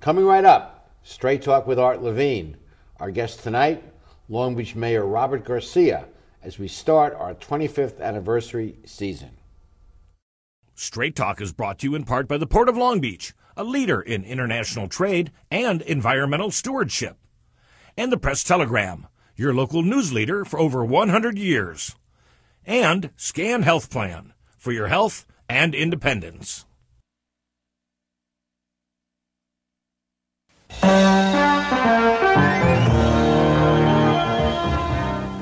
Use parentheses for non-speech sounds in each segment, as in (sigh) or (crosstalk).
Coming right up, Straight Talk with Art Levine. Our guest tonight, Long Beach Mayor Robert Garcia, as we start our 25th anniversary season. Straight Talk is brought to you in part by the Port of Long Beach, a leader in international trade and environmental stewardship, and the Press Telegram, your local news leader for over 100 years, and Scan Health Plan for your health and independence.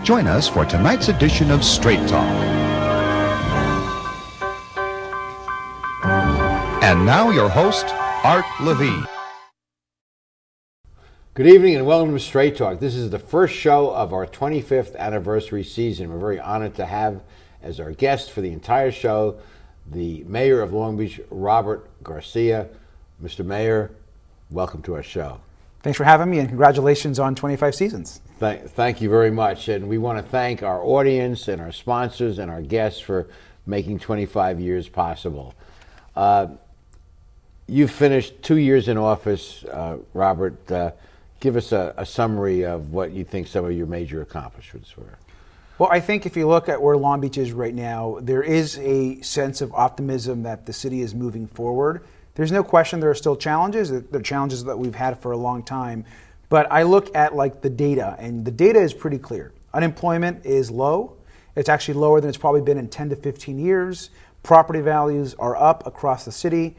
Join us for tonight's edition of Straight Talk. And now, your host, Art Levine. Good evening and welcome to Straight Talk. This is the first show of our 25th anniversary season. We're very honored to have as our guest for the entire show the mayor of Long Beach, Robert Garcia. Mr. Mayor, welcome to our show. Thanks for having me and congratulations on 25 seasons. Thank, thank you very much. And we want to thank our audience and our sponsors and our guests for making 25 years possible. Uh, you've finished two years in office, uh, Robert. Uh, give us a, a, summary of what you think some of your major accomplishments were. Well, I think if you look at where Long Beach is right now, there is a sense of optimism that the city is moving forward. There's no question there are still challenges. There are challenges that we've had for a long time. But I look at like the data, and the data is pretty clear. Unemployment is low. It's actually lower than it's probably been in 10 to 15 years. Property values are up across the city.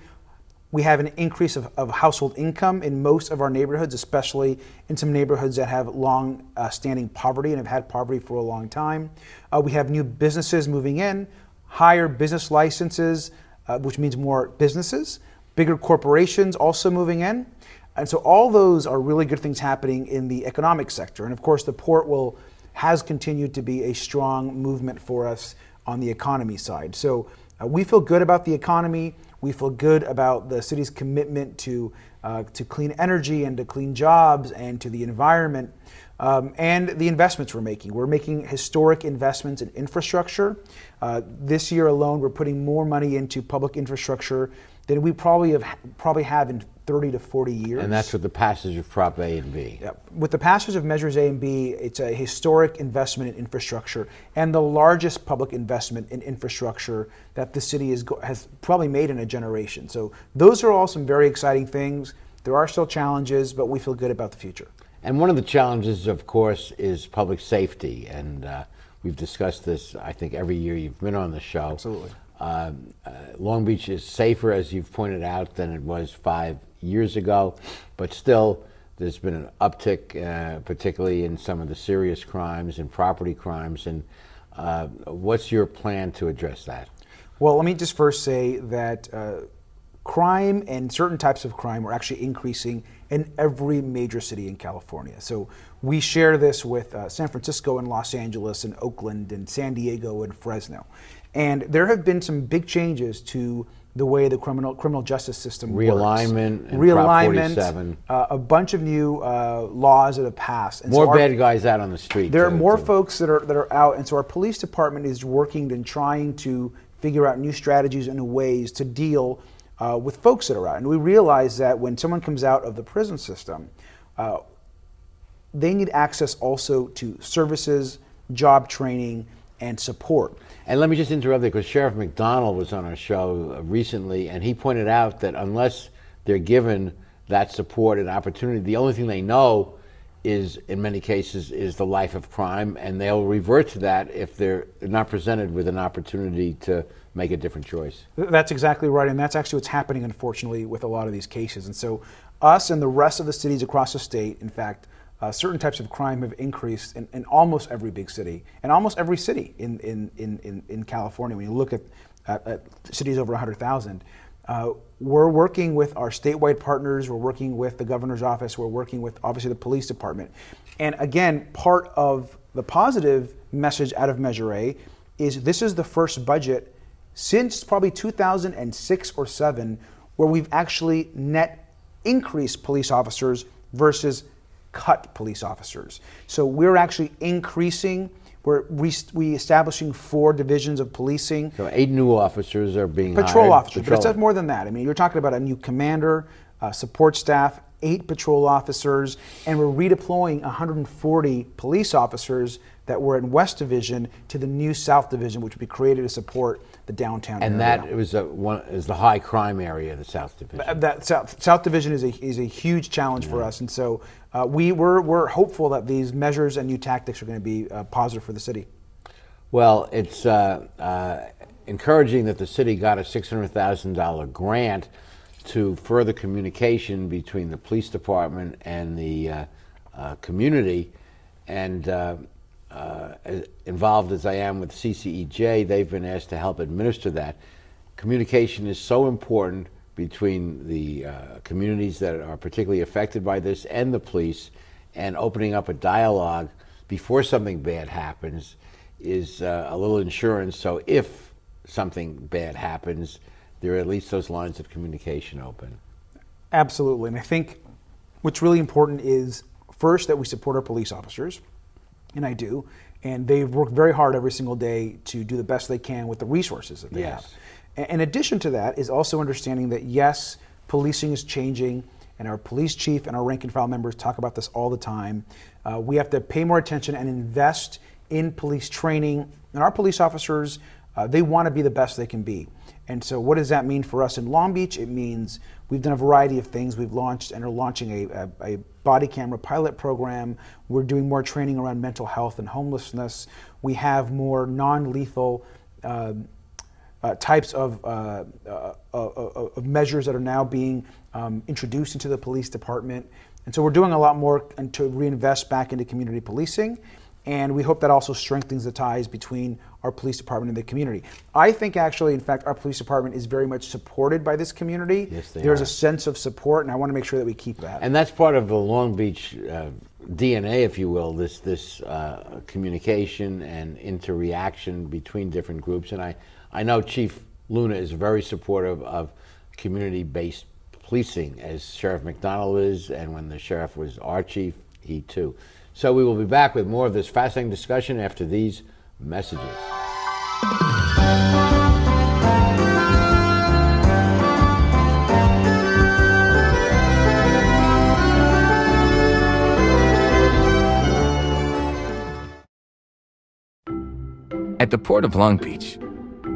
We have an increase of, of household income in most of our neighborhoods, especially in some neighborhoods that have long uh, standing poverty and have had poverty for a long time. Uh, we have new businesses moving in, higher business licenses, uh, which means more businesses bigger corporations also moving in. And so all those are really good things happening in the economic sector. And of course, the port will has continued to be a strong movement for us on the economy side. So uh, we feel good about the economy. We feel good about the city's commitment to uh, to clean energy and to clean jobs and to the environment. Um, and the investments we're making. We're making historic investments in infrastructure. Uh, this year alone, we're putting more money into public infrastructure than we probably have probably have in 30 to 40 years. And that's with the passage of Prop A and B. With the passage of Measures A and B, it's a historic investment in infrastructure and the largest public investment in infrastructure that the city is, has probably made in a generation. So those are all some very exciting things. There are still challenges, but we feel good about the future. And one of the challenges, of course, is public safety. And uh, we've discussed this, I think, every year you've been on the show. Absolutely. Um, uh, Long Beach is safer, as you've pointed out, than it was five years ago, but still, there's been an uptick, uh, particularly in some of the serious crimes and property crimes. And uh, what's your plan to address that? Well, let me just first say that uh, crime and certain types of crime are actually increasing in every major city in California. So we share this with uh, San Francisco and Los Angeles and Oakland and San Diego and Fresno. And there have been some big changes to the way the criminal criminal justice system realignment, works. realignment, uh, a bunch of new uh, laws that have passed. And more so our, bad guys out on the street. There are more folks that are that are out, and so our police department is working and trying to figure out new strategies and new ways to deal uh, with folks that are out. And we realize that when someone comes out of the prison system, uh, they need access also to services, job training, and support. And let me just interrupt there because Sheriff McDonnell was on our show uh, recently, and he pointed out that unless they're given that support and opportunity, the only thing they know is, in many cases, is the life of crime, and they'll revert to that if they're not presented with an opportunity to make a different choice. That's exactly right, and that's actually what's happening, unfortunately, with a lot of these cases. And so, us and the rest of the cities across the state, in fact, uh, certain types of crime have increased in, in, almost every big city and almost every city in, in, in, in, California. When you look at, at, at cities over 100,000, uh, we're working with our statewide partners, we're working with the governor's office, we're working with obviously the police department. And again, part of the positive message out of Measure A is this is the first budget since probably 2006 or 7 where we've actually net increased police officers versus cut police officers. So we're actually increasing. We're re- we establishing four divisions of policing. So eight new officers are being patrol hired. officers. Patrol. But it's more than that. I mean, you're talking about a new commander, uh, support staff, eight patrol officers, and we're redeploying 140 police officers that were in West Division to the new South Division, which will be created to support the downtown And area. that was a, one, is the high crime area of the South Division. That South, South Division is a, is a huge challenge for us, and so uh, we, we're, we're hopeful that these measures and new tactics are going to be uh, positive for the city. Well, it's uh, uh, encouraging that the city got a $600,000 grant to further communication between the police department and the uh, uh, community. And involved as I am with CCEJ, they've been asked to help administer that. Communication is so important between the uh, communities that are particularly affected by this and the police, and opening up a dialogue before something bad happens is uh, a little insurance. So if something bad happens, there are at least those lines of communication open. Absolutely. And I think what's really important is first that we support our police officers, and I do, and they've worked very hard every single day to do the best they can with the resources that they Yes. have. In addition to that, is also understanding that yes, policing is changing, and our police chief and our rank and file members talk about this all the time. Uh, we have to pay more attention and invest in police training, and our police officers uh, they want to be the best they can be. And so, what does that mean for us in Long Beach? It means we've done a variety of things. We've launched and are launching a, a, a body camera pilot program. We're doing more training around mental health and homelessness. We have more non lethal. Uh, uh, types of, uh, uh, uh, uh, of measures that are now being um, introduced into the police department. And so we're doing a lot more to reinvest back into community policing. And we hope that also strengthens the ties between our police department and the community. I think actually, in fact, our police department is very much supported by this community. Yes, they There's are. a sense of support, and I want to make sure that we keep that. And that's part of the Long Beach uh, DNA, if you will, this, this uh, communication and interreaction between different groups. And I, I know Chief Luna is very supportive of community based policing, as Sheriff McDonnell is, and when the sheriff was our chief, he too. So we will be back with more of this fascinating discussion after these messages. At the Port of Long Beach,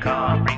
Car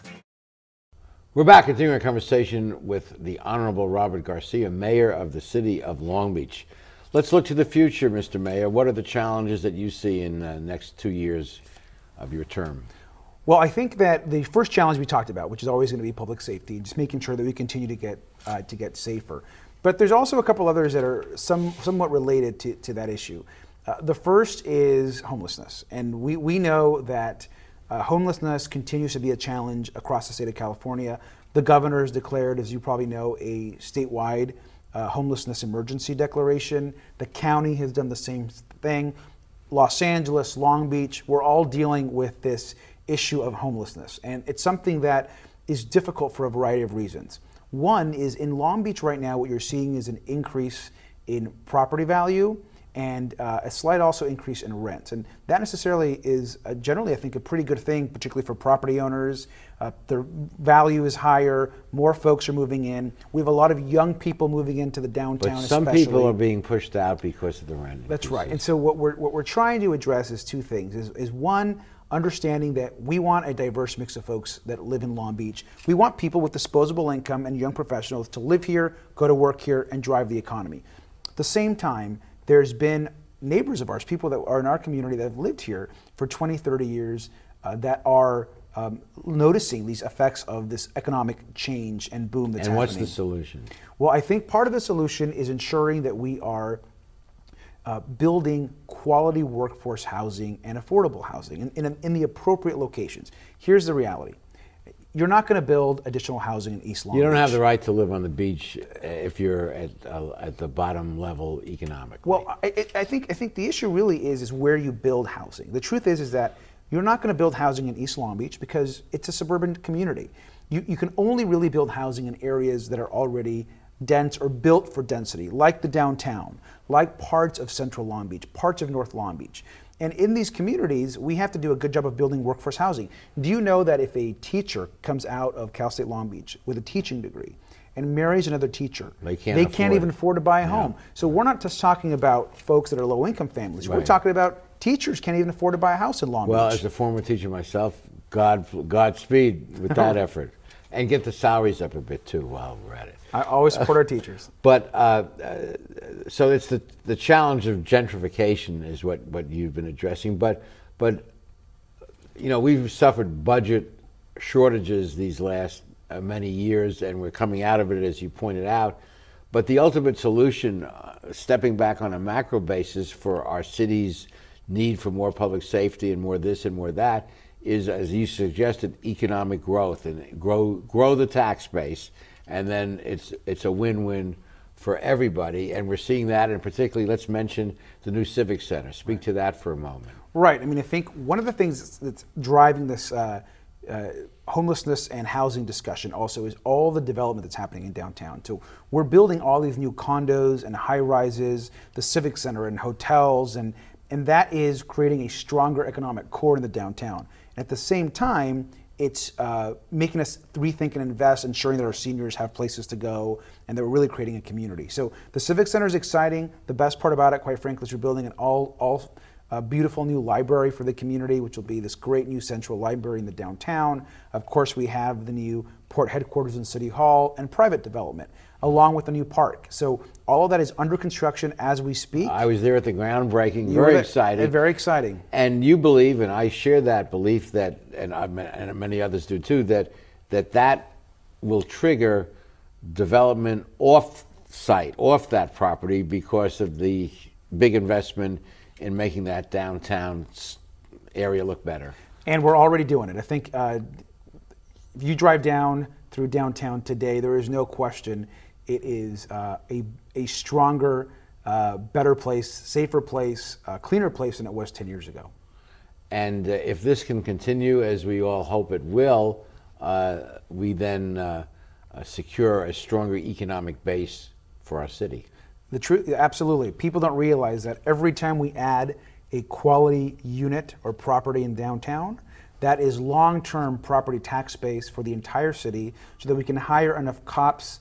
We're back continuing our conversation with the Honorable Robert Garcia, Mayor of the City of Long Beach. Let's look to the future, Mr. Mayor. What are the challenges that you see in the next two years of your term? Well, I think that the first challenge we talked about, which is always going to be public safety, just making sure that we continue to get uh, to get safer. But there's also a couple others that are some somewhat related to, to that issue. Uh, the first is homelessness. And we, we know that uh, homelessness continues to be a challenge across the state of California. The governor has declared, as you probably know, a statewide uh, homelessness emergency declaration. The county has done the same thing. Los Angeles, Long Beach, we're all dealing with this issue of homelessness. And it's something that is difficult for a variety of reasons. One is in Long Beach right now, what you're seeing is an increase in property value and uh, a slight also increase in rent. And that necessarily is uh, generally, I think, a pretty good thing, particularly for property owners. Uh, the value is higher, more folks are moving in. We have a lot of young people moving into the downtown. But some especially. people are being pushed out because of the rent. That's right. And so what we're what we're trying to address is two things. Is, is one understanding that we want a diverse mix of folks that live in Long Beach. We want people with disposable income and young professionals to live here, go to work here, and drive the economy. At the same time, there's been neighbors of ours, people that are in our community that have lived here for 20, 30 years, uh, that are um, noticing these effects of this economic change and boom that's and what's the solution? Well, I think part of the solution is ensuring that we are uh, building quality workforce housing and affordable housing in, in, in the appropriate locations. Here's the reality you're not going to build additional housing in East Long Beach. You don't Beach. have the right to live on the beach uh, if you're at uh, at the bottom level economically. Well, I, I- I think I think the issue really is is where you build housing. The truth is is that you're not going to build housing in East Long Beach because it's a suburban community. You, you can only really build housing in areas that are already dense or built for density, like the downtown, like parts of Central Long Beach, parts of North Long Beach. And in these communities, we have to do a good job of building workforce housing. Do you know that if a teacher comes out of Cal State Long Beach with a teaching degree and marries another teacher, They can't they can't afford even afford to buy a home. So we're not just talking about folks that are low income families. We're talking about teachers can't even afford to buy a house in Long Well, Beach. Well, as a former teacher myself, God Godspeed with that (laughs) effort, and get the salaries up a bit too while we're at it. I always support our teachers. (laughs) But uh, uh, so it's the the challenge of gentrification is what, what you've been addressing. But but you know we've suffered budget shortages these last uh, many years, and we're coming out of it as you pointed out. But the ultimate solution, uh, stepping back on a macro basis for our city's need for more public safety and more this and more that, is as you suggested, economic growth and grow grow the tax base, and then it's it's a win-win for everybody. And we're seeing that, and particularly, let's mention the new civic center. Speak to that for a moment. Right. I mean, I think one of the things that's, that's driving this uh, uh, homelessness and housing discussion also is all the development that's happening in downtown. So we're building all these new condos and high rises, the civic center and hotels, and and that is creating a stronger economic core in the downtown. At the same time, it's uh, making us rethink and invest, ensuring that our seniors have places to go, and that we're really creating a community. So the Civic Center is exciting. The best part about it, quite frankly, is we're building an all all uh, beautiful new library for the community, which will be this great new central library in the downtown. Of course, we have the new port headquarters in City Hall and private development, along with the new park. So all of that is under construction as we speak. I was there at the groundbreaking. You very excited. Very exciting. And you believe, and I share that belief that, and, I, and many others do too, that that that will trigger development off site, off that property, because of the big investment in making that downtown area look better. And we're already doing it. I think uh, if you drive down through downtown today, there is no question it is uh, a, a stronger, uh, better place, safer place, uh, cleaner place than it was 10 years ago. And uh, if this can continue, as we all hope it will, uh, we then uh, uh, secure a stronger economic base for our city. The truth, absolutely. People don't realize that every time we add a quality unit or property in downtown, that is long-term property tax base for the entire city, so that we can hire enough cops,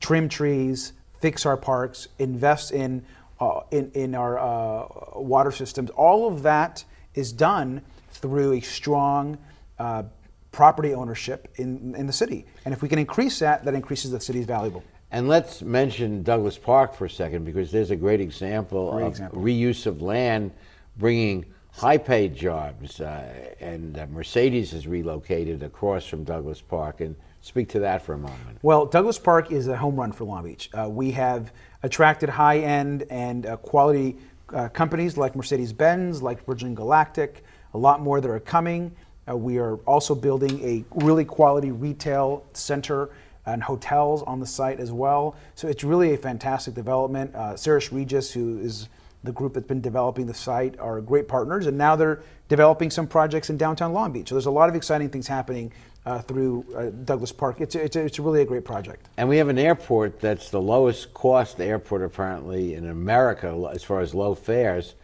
trim trees, fix our parks, invest in uh, in, in our uh, water systems. All of that is done through a strong uh, property ownership in, in the city. And if we can increase that, that increases the city's valuable. And let's mention Douglas Park for a second because there's a great example Great of example. reuse of land, bringing high-paid jobs. Uh, and uh, Mercedes has relocated across from Douglas Park. And speak to that for a moment. Well, Douglas Park is a home run for Long Beach. Uh, we have attracted high end and uh, quality uh, companies like Mercedes Benz, like Virgin Galactic, a lot more that are coming. Uh, we are also building a really quality retail center and hotels on the site as well. So it's really a fantastic development. Uh, Sares Regis, who is the group that's been developing the site, are great partners, and now they're developing some projects in downtown Long Beach. So there's a lot of exciting things happening uh, through uh, Douglas Park. It's, it's, it's really a great project. And we have an airport that's the lowest cost airport apparently in America as far as low fares.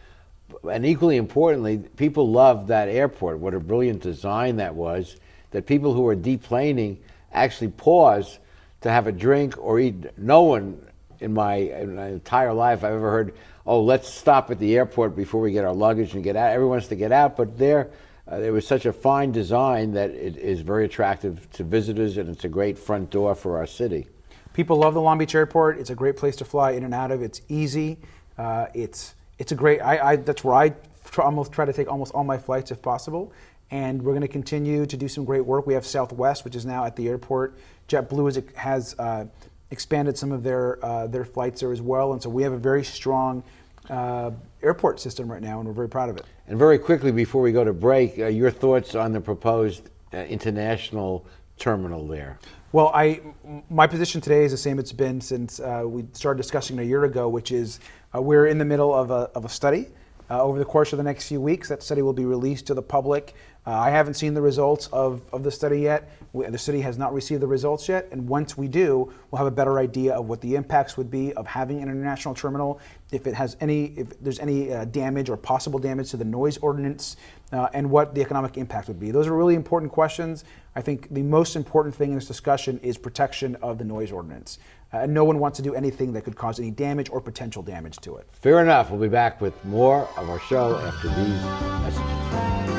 And equally importantly, people love that airport. What a brilliant design that was. That people who are deplaning actually pause to have a drink or eat. No one in my, in my entire life I've ever heard, oh, let's stop at the airport before we get our luggage and get out. Everyone wants to get out, but there, uh, it was such a fine design that it is very attractive to visitors and it's a great front door for our city. People love the Long Beach Airport. It's a great place to fly in and out of. It's easy. Uh, it's it's a great. I, I that's where I try, almost try to take almost all my flights if possible. And we're going to continue to do some great work. We have Southwest, which is now at the airport. JetBlue is, has uh, expanded some of their uh, their flights there as well, and so we have a very strong uh, airport system right now, and we're very proud of it. And very quickly before we go to break, uh, your thoughts on the proposed uh, international terminal there? Well, I my position today is the same it's been since uh, we started discussing a year ago, which is uh, we're in the middle of a, of a study. Uh, over the course of the next few weeks, that study will be released to the public. Uh, I haven't seen the results of, of the study yet. We, the city has not received the results yet, and once we do, we'll have a better idea of what the impacts would be of having an international terminal, if it has any, if there's any uh, damage or possible damage to the noise ordinance, uh, and what the economic impact would be. Those are really important questions. I think the most important thing in this discussion is protection of the noise ordinance. Uh, no one wants to do anything that could cause any damage or potential damage to it. Fair enough. We'll be back with more of our show after these messages.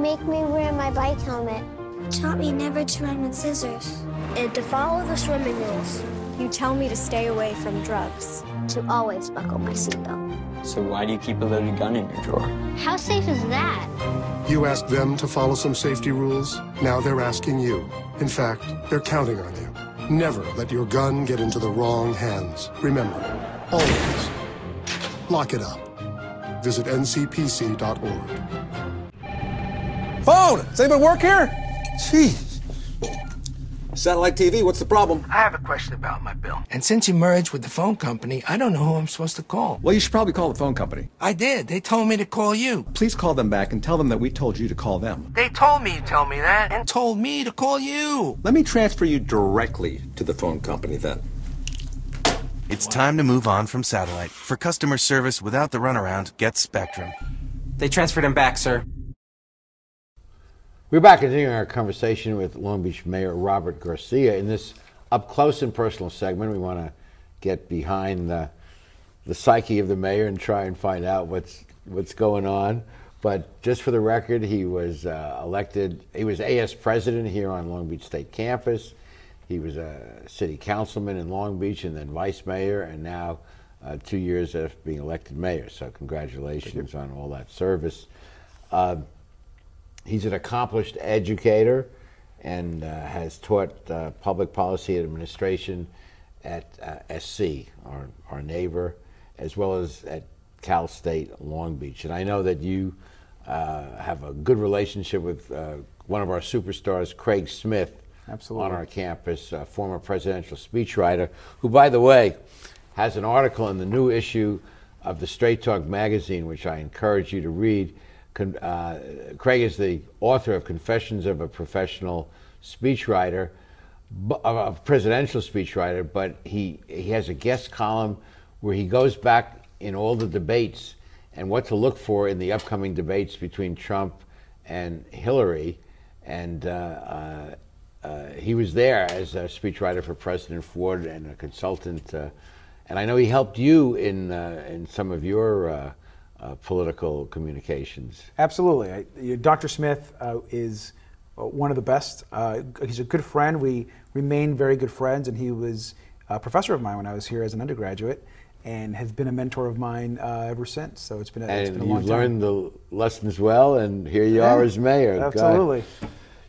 You make me wear my bike helmet. Taught me never to run with scissors. And to follow the swimming rules. You tell me to stay away from drugs. To always buckle my seatbelt. So why do you keep a loaded gun in your drawer? How safe is that? You asked them to follow some safety rules. Now they're asking you. In fact, they're counting on you. Never let your gun get into the wrong hands. Remember, always lock it up. Visit ncpc.org. Phone! Does anybody work here? Jeez. Satellite TV, what's the problem? I have a question about my bill. And since you merged with the phone company, I don't know who I'm supposed to call. Well, you should probably call the phone company. I did. They told me to call you. Please call them back and tell them that we told you to call them. They told me you tell me that. And told me to call you. Let me transfer you directly to the phone company then. It's time to move on from satellite. For customer service without the runaround, get Spectrum. They transferred him back, sir. We're back continuing our conversation with Long Beach Mayor Robert Garcia. In this up close and personal segment, we want to get behind the, the psyche of the mayor and try and find out what's what's going on. But just for the record, he was uh, elected. He was AS president here on Long Beach State campus. He was a city councilman in Long Beach and then vice mayor, and now uh, two years after being elected mayor. So congratulations on all that service. Uh, He's an accomplished educator and uh, has taught uh, public policy administration at uh, SC, our, our neighbor, as well as at Cal State Long Beach. And I know that you uh, have a good relationship with uh, one of our superstars, Craig Smith, Absolutely. on our campus, a former presidential speechwriter, who, by the way, has an article in the new issue of the Straight Talk magazine, which I encourage you to read. Uh, Craig is the author of Confessions of a Professional Speechwriter, a presidential speechwriter, but he, he has a guest column where he goes back in all the debates and what to look for in the upcoming debates between Trump and Hillary. And uh, uh, uh, he was there as a speechwriter for President Ford and a consultant. Uh, and I know he helped you in, uh, in some of your uh, political communications. Absolutely. I, Dr. Smith uh, is uh, one of the best. Uh, he's a good friend. We remain very good friends, and he was a professor of mine when I was here as an undergraduate and has been a mentor of mine uh, ever since. So it's been a, it's and been a long you've learned the lessons well, and here you Yeah, are as mayor. Absolutely.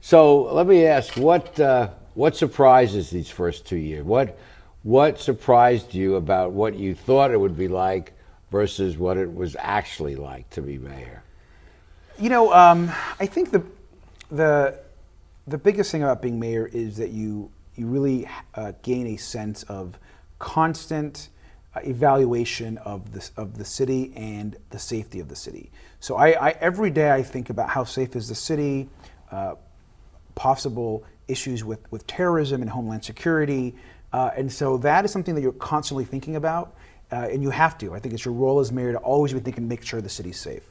So let me ask, what uh, what surprises these first two years? What what surprised you about what you thought it would be like versus what it was actually like to be mayor? You know, um, I think the the the biggest thing about being mayor is that you you really uh, gain a sense of constant uh, evaluation of the of the city and the safety of the city. So I, I every day I think about how safe is the city, uh, possible issues with with terrorism and homeland security, uh, and so that is something that you're constantly thinking about, uh, and you have to. I think it's your role as mayor to always be thinking, make sure the city's safe.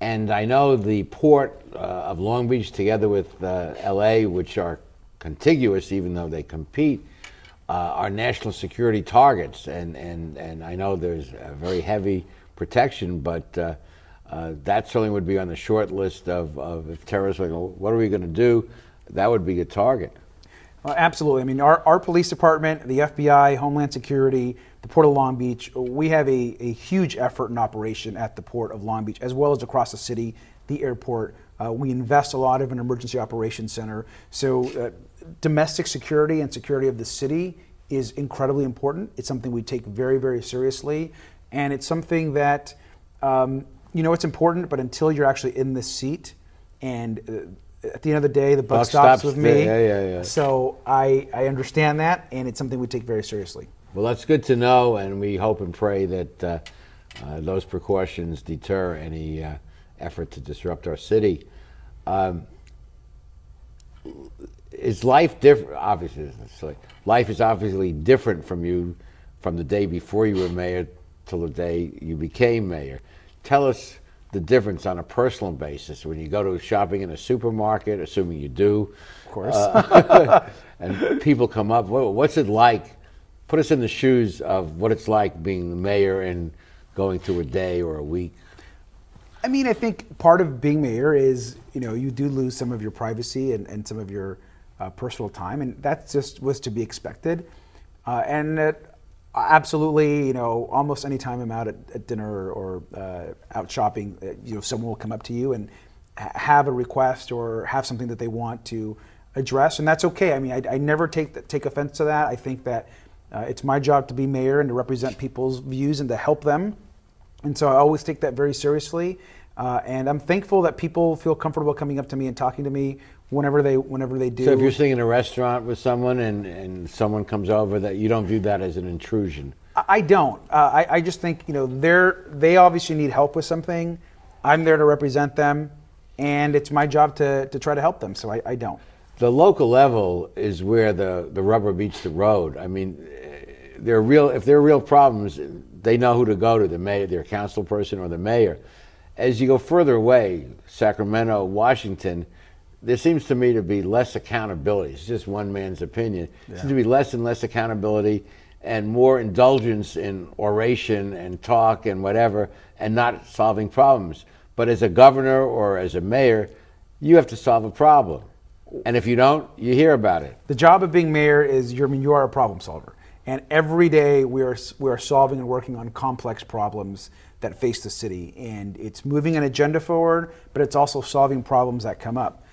And I know the port uh, of Long Beach, together with uh, LA, which are contiguous, even though they compete, uh, are national security targets. And, and, and I know there's a very heavy protection, but uh, uh, that certainly would be on the short list of, of if terrorists are going, what are we going to do? That would be a target. Uh, absolutely. I mean, our, our police department, the FBI, Homeland Security, the Port of Long Beach, we have a, a huge effort and operation at the Port of Long Beach, as well as across the city, the airport. Uh, we invest a lot of an emergency operations center. So, uh, domestic security and security of the city is incredibly important. It's something we take very, very seriously. And it's something that, um, you know, it's important, but until you're actually in the seat and uh, at the end of the day, the buck, Buck stops, stops with me. Yeah, yeah, yeah. So I, I understand that, and it's something we take very seriously. Well, that's good to know, and we hope and pray that uh, uh, those precautions deter any uh, effort to disrupt our city. Um, is life different? Obviously, like, life is obviously different from you from the day before you were mayor till the day you became mayor. Tell us the difference on a personal basis when you go to shopping in a supermarket, assuming you do. Of course. (laughs) and people come up. What, what's it like? Put us in the shoes of what it's like being the mayor and going through a day or a week. I mean, I think part of being mayor is, you know, you do lose some of your privacy and, and some of your uh, personal time, and that just was to be expected. Uh, and it, absolutely, you know, almost any time I'm out at, at dinner or uh, out shopping, uh, you know, someone will come up to you and ha- have a request or have something that they want to address, and that's okay. I mean, I, I never take take offense to that. I think that uh, it's my job to be mayor and to represent people's views and to help them. And so I always take that very seriously. Uh, and I'm thankful that people feel comfortable coming up to me and talking to me whenever they whenever they do. So if you're sitting in a restaurant with someone and, and someone comes over, that you don't view that as an intrusion. I- I don't. Uh, I, I just think you know they're they obviously need help with something. I'm there to represent them, and it's my job to, to try to help them. So I, I don't. The local level is where the, the rubber meets the road. I mean, there are real if there are real problems, they know who to go to the mayor, their council person, or the mayor. As you go further away, Sacramento, Washington, there seems to me to be less accountability. It's just one man's opinion. There seems to be less and less accountability and more indulgence in oration and talk and whatever, and not solving problems. But as a governor or as a mayor, you have to solve a problem. And if you don't, you hear about it. The job of being mayor is you're, I mean, you are a problem solver. And every day we are, we are solving and working on complex problems that face the city. And it's moving an agenda forward, but it's also solving problems that come up.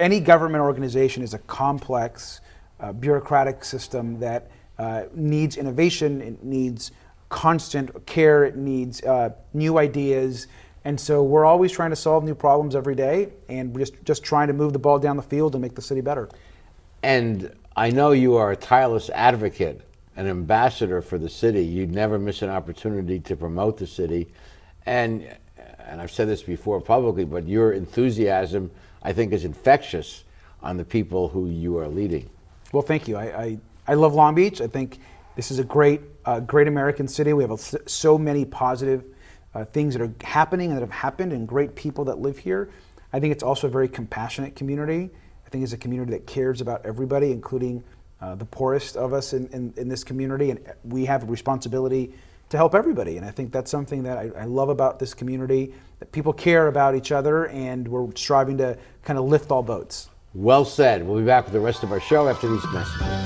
Any government organization is a complex uh, bureaucratic system that uh, needs innovation, it needs constant care. It needs uh, new ideas. And so we're always trying to solve new problems every day, and we're just, just trying to move the ball down the field and make the city better. And I know you are a tireless advocate, an ambassador for the city. You'd never miss an opportunity to promote the city. And, and I've said this before publicly, but your enthusiasm, I think, is infectious on the people who you are leading. Well, thank you. I, I, I love Long Beach. I think this is a great, uh, great American city. We have a, so many positive uh, things that are happening and that have happened, and great people that live here. I think it's also a very compassionate community. I think it's a community that cares about everybody, including uh, the poorest of us in, in, in, this community, and we have a responsibility to help everybody. And I think that's something that I, I love about this community that people care about each other, and we're striving to kind of lift all boats. Well said. We'll be back with the rest of our show after these messages.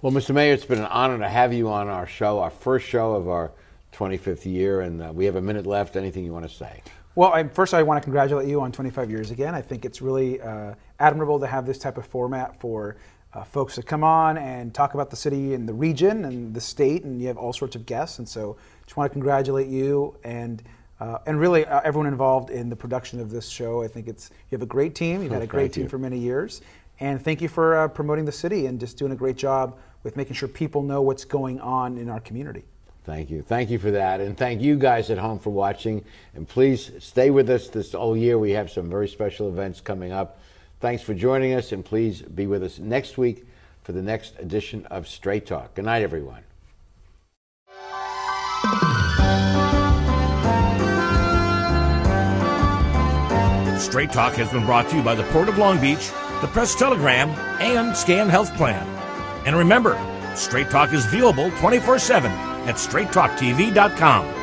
Well, Mr. Mayor, it's been an honor to have you on our show, our first show of our 25th year, and uh, we have a minute left. Anything you want to say? Well, I, first, I want to congratulate you on 25 years again. I think it's really uh, admirable to have this type of format for uh, folks to come on and talk about the city and the region and the state, and you have all sorts of guests. And so, just want to congratulate you and. Uh, and really, uh, everyone involved in the production of this show. I think it's you have a great team. You've had a great team you. for many years, and thank you for uh, promoting the city and just doing a great job with making sure people know what's going on in our community. Thank you. Thank you for that. And thank you guys at home for watching. And please stay with us this whole year. We have some very special events coming up. Thanks for joining us. And please be with us next week for the next edition of Straight Talk. Good night, everyone. Straight Talk has been brought to you by the Port of Long Beach, the Press Telegram, and Scan Health Plan. And remember, Straight Talk is viewable 24 7 at straighttalktv.com.